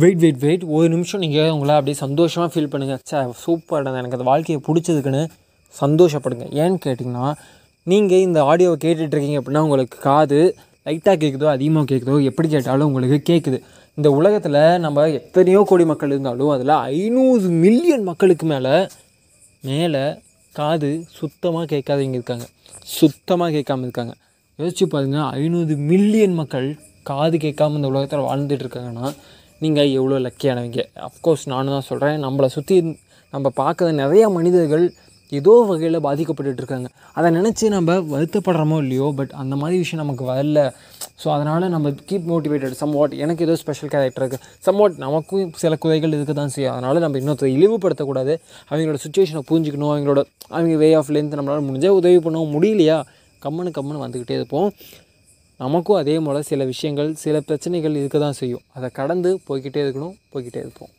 Wait wait wait ஒரு நிமிஷம் நீங்கள் உங்களை அப்படியே சந்தோஷமாக ஃபீல் பண்ணுங்கள் சே சூப்பராக எனக்கு அந்த வாழ்க்கையை பிடிச்சதுக்குன்னு சந்தோஷப்படுங்க. ஏன்னு கேட்டிங்கன்னா நீங்கள் இந்த ஆடியோவை கேட்டுட்ருக்கீங்க அப்படின்னா உங்களுக்கு காது லைட்டாக கேட்குதோ அதிகமாக கேட்குதோ எப்படி கேட்டாலும் உங்களுக்கு கேட்குது இந்த உலகத்தில் நம்ம எத்தனையோ கோடி மக்கள் இருந்தாலும் அதில் ஐநூறு மில்லியன் மக்களுக்கு மேலே மேலே காது சுத்தமாக கேட்காதவங்க இருக்காங்க. சுத்தமாக கேட்காம இருக்காங்க. யோசிச்சு பாருங்க ஐநூறு மில்லியன் மக்கள் காது கேட்காம இந்த உலகத்தில் வாழ்ந்துட்டு இருக்காங்கன்னா நீங்கள் எவ்வளோ லக்கியானவங்க அஃப்கோர்ஸ் நானும் தான் சொல்கிறேன் நம்மளை சுற்றி நம்ம பார்க்குற நிறையா மனிதர்கள் ஏதோ வகையில் பாதிக்கப்பட்டுட்டு இருக்காங்க. அதை நினச்சி நம்ம வருத்தப்படுறோமோ இல்லையோ பட் அந்த மாதிரி விஷயம் நமக்கு வரல. ஸோ அதனால் நம்ம கீப் மோட்டிவேட்டட் சம் வாட் எனக்கு ஏதோ ஸ்பெஷல் கேரக்டர் இருக்குது சம் வாட் நமக்கும் சில குறைகள் இருக்க தான் செய்யும். அதனால் நம்ம இன்னொருத்தரை இழிவுபடுத்தக்கூடாது. அவங்களோட சுச்சுவேஷனை புரிஞ்சுக்கணும். அவங்களோட அவங்க வே ஆஃப் லென்த் நம்மளால் முடிஞ்சால் உதவி பண்ணவும் முடியலையா? கம்முன்னு கம்முன்னு வந்துக்கிட்டே இருப்போம். நமக்கும் அதே போல் சில விஷயங்கள் சில பிரச்சனைகள் இருக்க தான் செய்யும். அதை கடந்து போய்கிட்டே இருக்கணும் போய்க்கிட்டே இருப்போம்.